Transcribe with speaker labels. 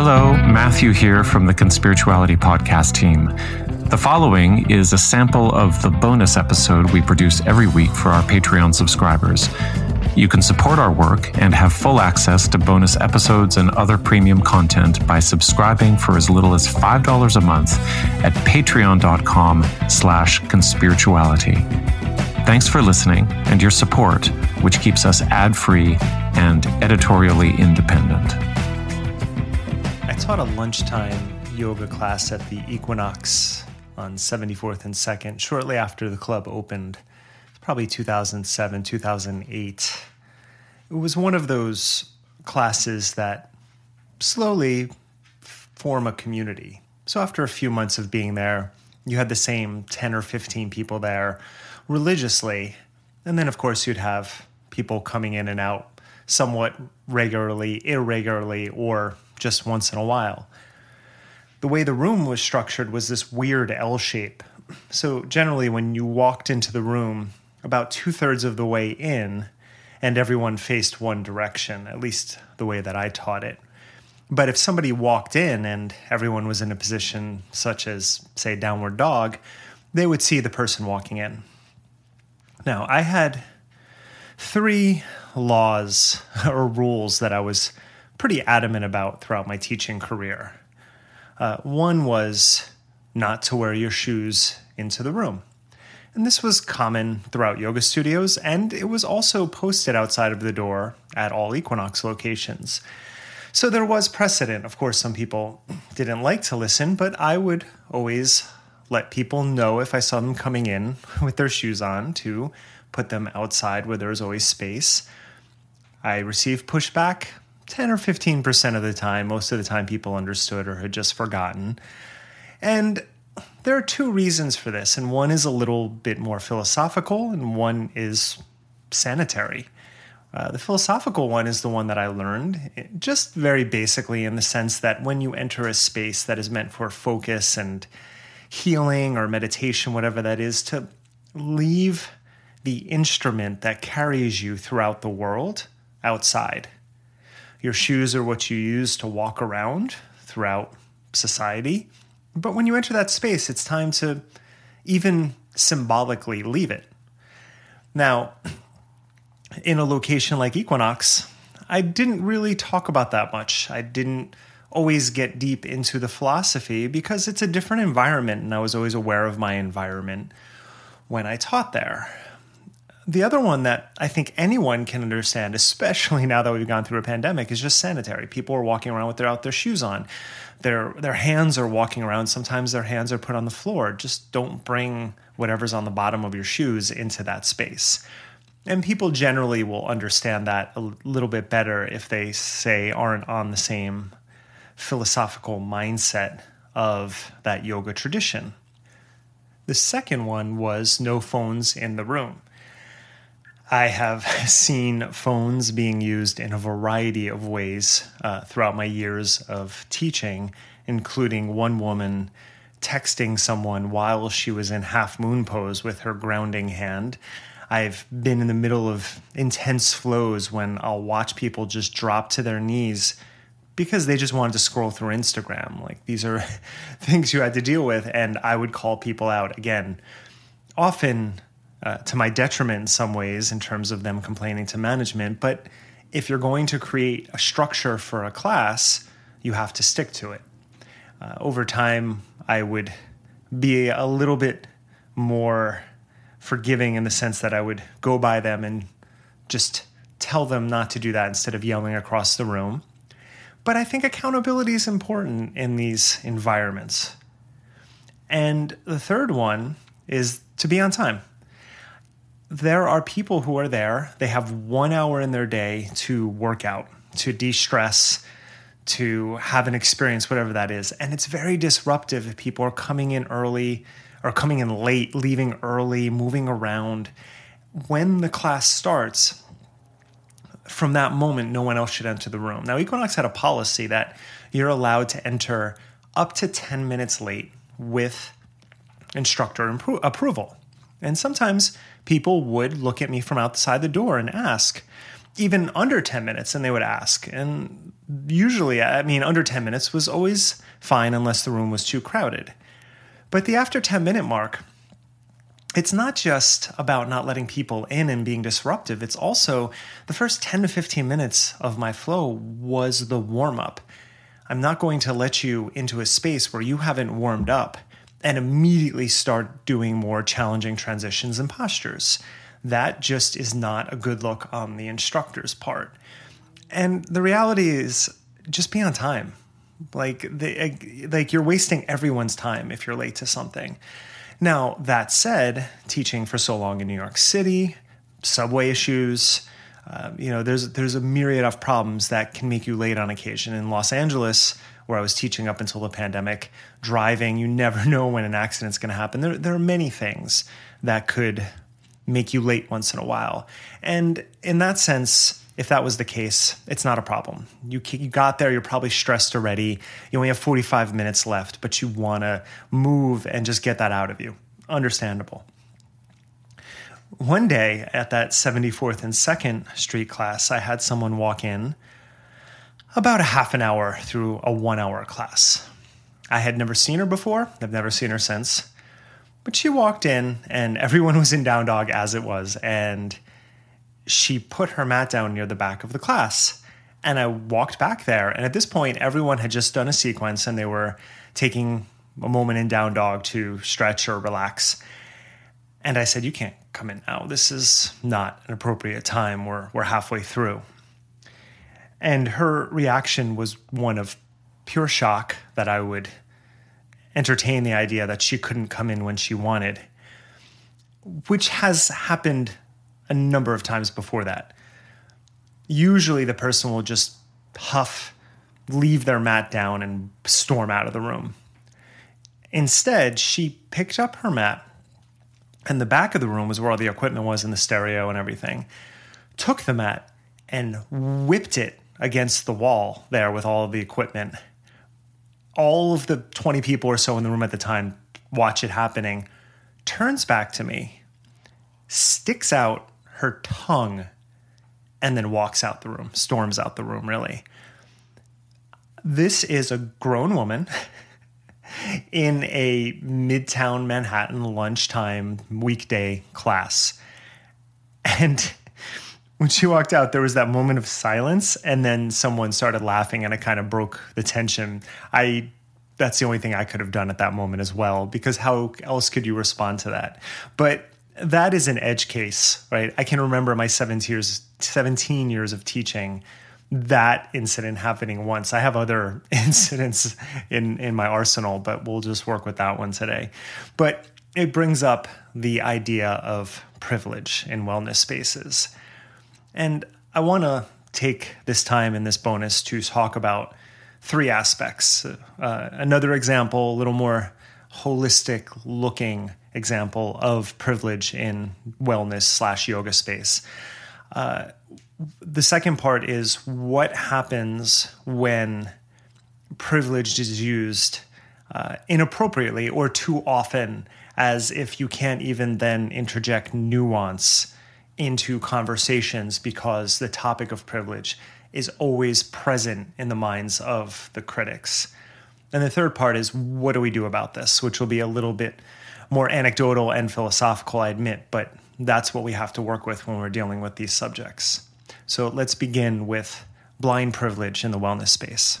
Speaker 1: Hello, Matthew here from the Conspirituality Podcast team. The following is a sample of the bonus episode we produce every week for our Patreon subscribers. You can support our work and have full access to bonus episodes and other premium content by subscribing for as little as $5 a month at patreon.com slash conspirituality. Thanks for listening and your support, which keeps us ad-free and editorially independent.
Speaker 2: I taught a lunchtime yoga class at the Equinox on 74th and 2nd, shortly after the club opened, probably 2007, 2008. It was one of those classes that slowly form a community. So after a few months of being there, you had the same 10 or 15 people there religiously. And then, of course, you'd have people coming in and out somewhat regularly, irregularly, or just once in a while the way the room was structured was this weird L shape. So, generally, when you walked into the room, about two thirds of the way in, and everyone faced one direction, at least the way that I taught it. But if somebody walked in and everyone was in a position such as, say, downward dog, they would see the person walking in. Now, I had three laws or rules that I was pretty adamant about throughout my teaching career. Uh, one was not to wear your shoes into the room. And this was common throughout yoga studios, and it was also posted outside of the door at all Equinox locations. So there was precedent. Of course, some people didn't like to listen, but I would always let people know if I saw them coming in with their shoes on to put them outside where there was always space. I received pushback 10 or 15% of the time. Most of the time, people understood or had just forgotten. And there are two reasons for this, and one is a little bit more philosophical, and one is sanitary. Uh, the philosophical one is the one that I learned, just very basically in the sense that when you enter a space that is meant for focus and healing or meditation, whatever that is, to leave the instrument that carries you throughout the world outside. Your shoes are what you use to walk around throughout society. But when you enter that space, it's time to even symbolically leave it. Now, in a location like Equinox, I didn't really talk about that much. I didn't always get deep into the philosophy because it's a different environment, and I was always aware of my environment when I taught there the other one that I think anyone can understand, especially now that we've gone through a pandemic, is just sanitary. People are walking around with their out their shoes on. Their their hands are walking around. Sometimes their hands are put on the floor. Just don't bring whatever's on the bottom of your shoes into that space. And people generally will understand that a little bit better if they say aren't on the same philosophical mindset of that yoga tradition. The second one was no phones in the room. I have seen phones being used in a variety of ways uh, throughout my years of teaching, including one woman texting someone while she was in half moon pose with her grounding hand. I've been in the middle of intense flows when I'll watch people just drop to their knees because they just wanted to scroll through Instagram. Like these are things you had to deal with, and I would call people out again. Often uh, to my detriment in some ways in terms of them complaining to management. But if you're going to create a structure for a class, you have to stick to it. Uh, over time, I would be a little bit more forgiving in the sense that I would go by them and just tell them not to do that instead of yelling across the room. But I think accountability is important in these environments. And the third one is to be on time there are people who are there. They have one hour in their day to work out, to de stress, to have an experience, whatever that is. And it's very disruptive if people are coming in early or coming in late, leaving early, moving around. When the class starts, from that moment, no one else should enter the room. Now, Equinox had a policy that you're allowed to enter up to 10 minutes late with instructor approval. And sometimes people would look at me from outside the door and ask, even under 10 minutes, and they would ask. And usually, I mean, under 10 minutes was always fine unless the room was too crowded. But the after 10 minute mark, it's not just about not letting people in and being disruptive. It's also the first 10 to 15 minutes of my flow was the warm up. I'm not going to let you into a space where you haven't warmed up and immediately start doing more challenging transitions and postures. That just is not a good look on the instructor's part. And the reality is just be on time. Like the, like you're wasting everyone's time if you're late to something. Now, that said, teaching for so long in New York City, subway issues, uh, you know, there's there's a myriad of problems that can make you late on occasion. In Los Angeles, where I was teaching up until the pandemic, driving, you never know when an accident's going to happen. There there are many things that could make you late once in a while, and in that sense, if that was the case, it's not a problem. You, you got there, you're probably stressed already. You only have 45 minutes left, but you want to move and just get that out of you. Understandable. One day at that 74th and 2nd Street class, I had someone walk in about a half an hour through a one hour class. I had never seen her before, I've never seen her since. But she walked in, and everyone was in down dog as it was. And she put her mat down near the back of the class. And I walked back there. And at this point, everyone had just done a sequence and they were taking a moment in down dog to stretch or relax. And I said, You can't come in now. This is not an appropriate time. We're, we're halfway through. And her reaction was one of pure shock that I would entertain the idea that she couldn't come in when she wanted, which has happened a number of times before that. Usually the person will just huff, leave their mat down, and storm out of the room. Instead, she picked up her mat, and the back of the room was where all the equipment was and the stereo and everything. Took the mat and whipped it against the wall there with all of the equipment. All of the 20 people or so in the room at the time watch it happening, turns back to me, sticks out her tongue and then walks out the room, storms out the room, really. This is a grown woman in a midtown Manhattan lunchtime weekday class. And when she walked out, there was that moment of silence, and then someone started laughing, and it kind of broke the tension. I that's the only thing I could have done at that moment as well, because how else could you respond to that? But that is an edge case, right? I can remember my 17 years, 17 years of teaching that incident happening once. I have other incidents in, in my arsenal, but we'll just work with that one today. But it brings up the idea of privilege in wellness spaces. And I want to take this time in this bonus to talk about three aspects. Uh, another example, a little more holistic looking example of privilege in wellness slash yoga space. Uh, the second part is what happens when privilege is used uh, inappropriately or too often, as if you can't even then interject nuance into conversations because the topic of privilege is always present in the minds of the critics. And the third part is what do we do about this, which will be a little bit more anecdotal and philosophical, I admit, but that's what we have to work with when we're dealing with these subjects. So let's begin with blind privilege in the wellness space.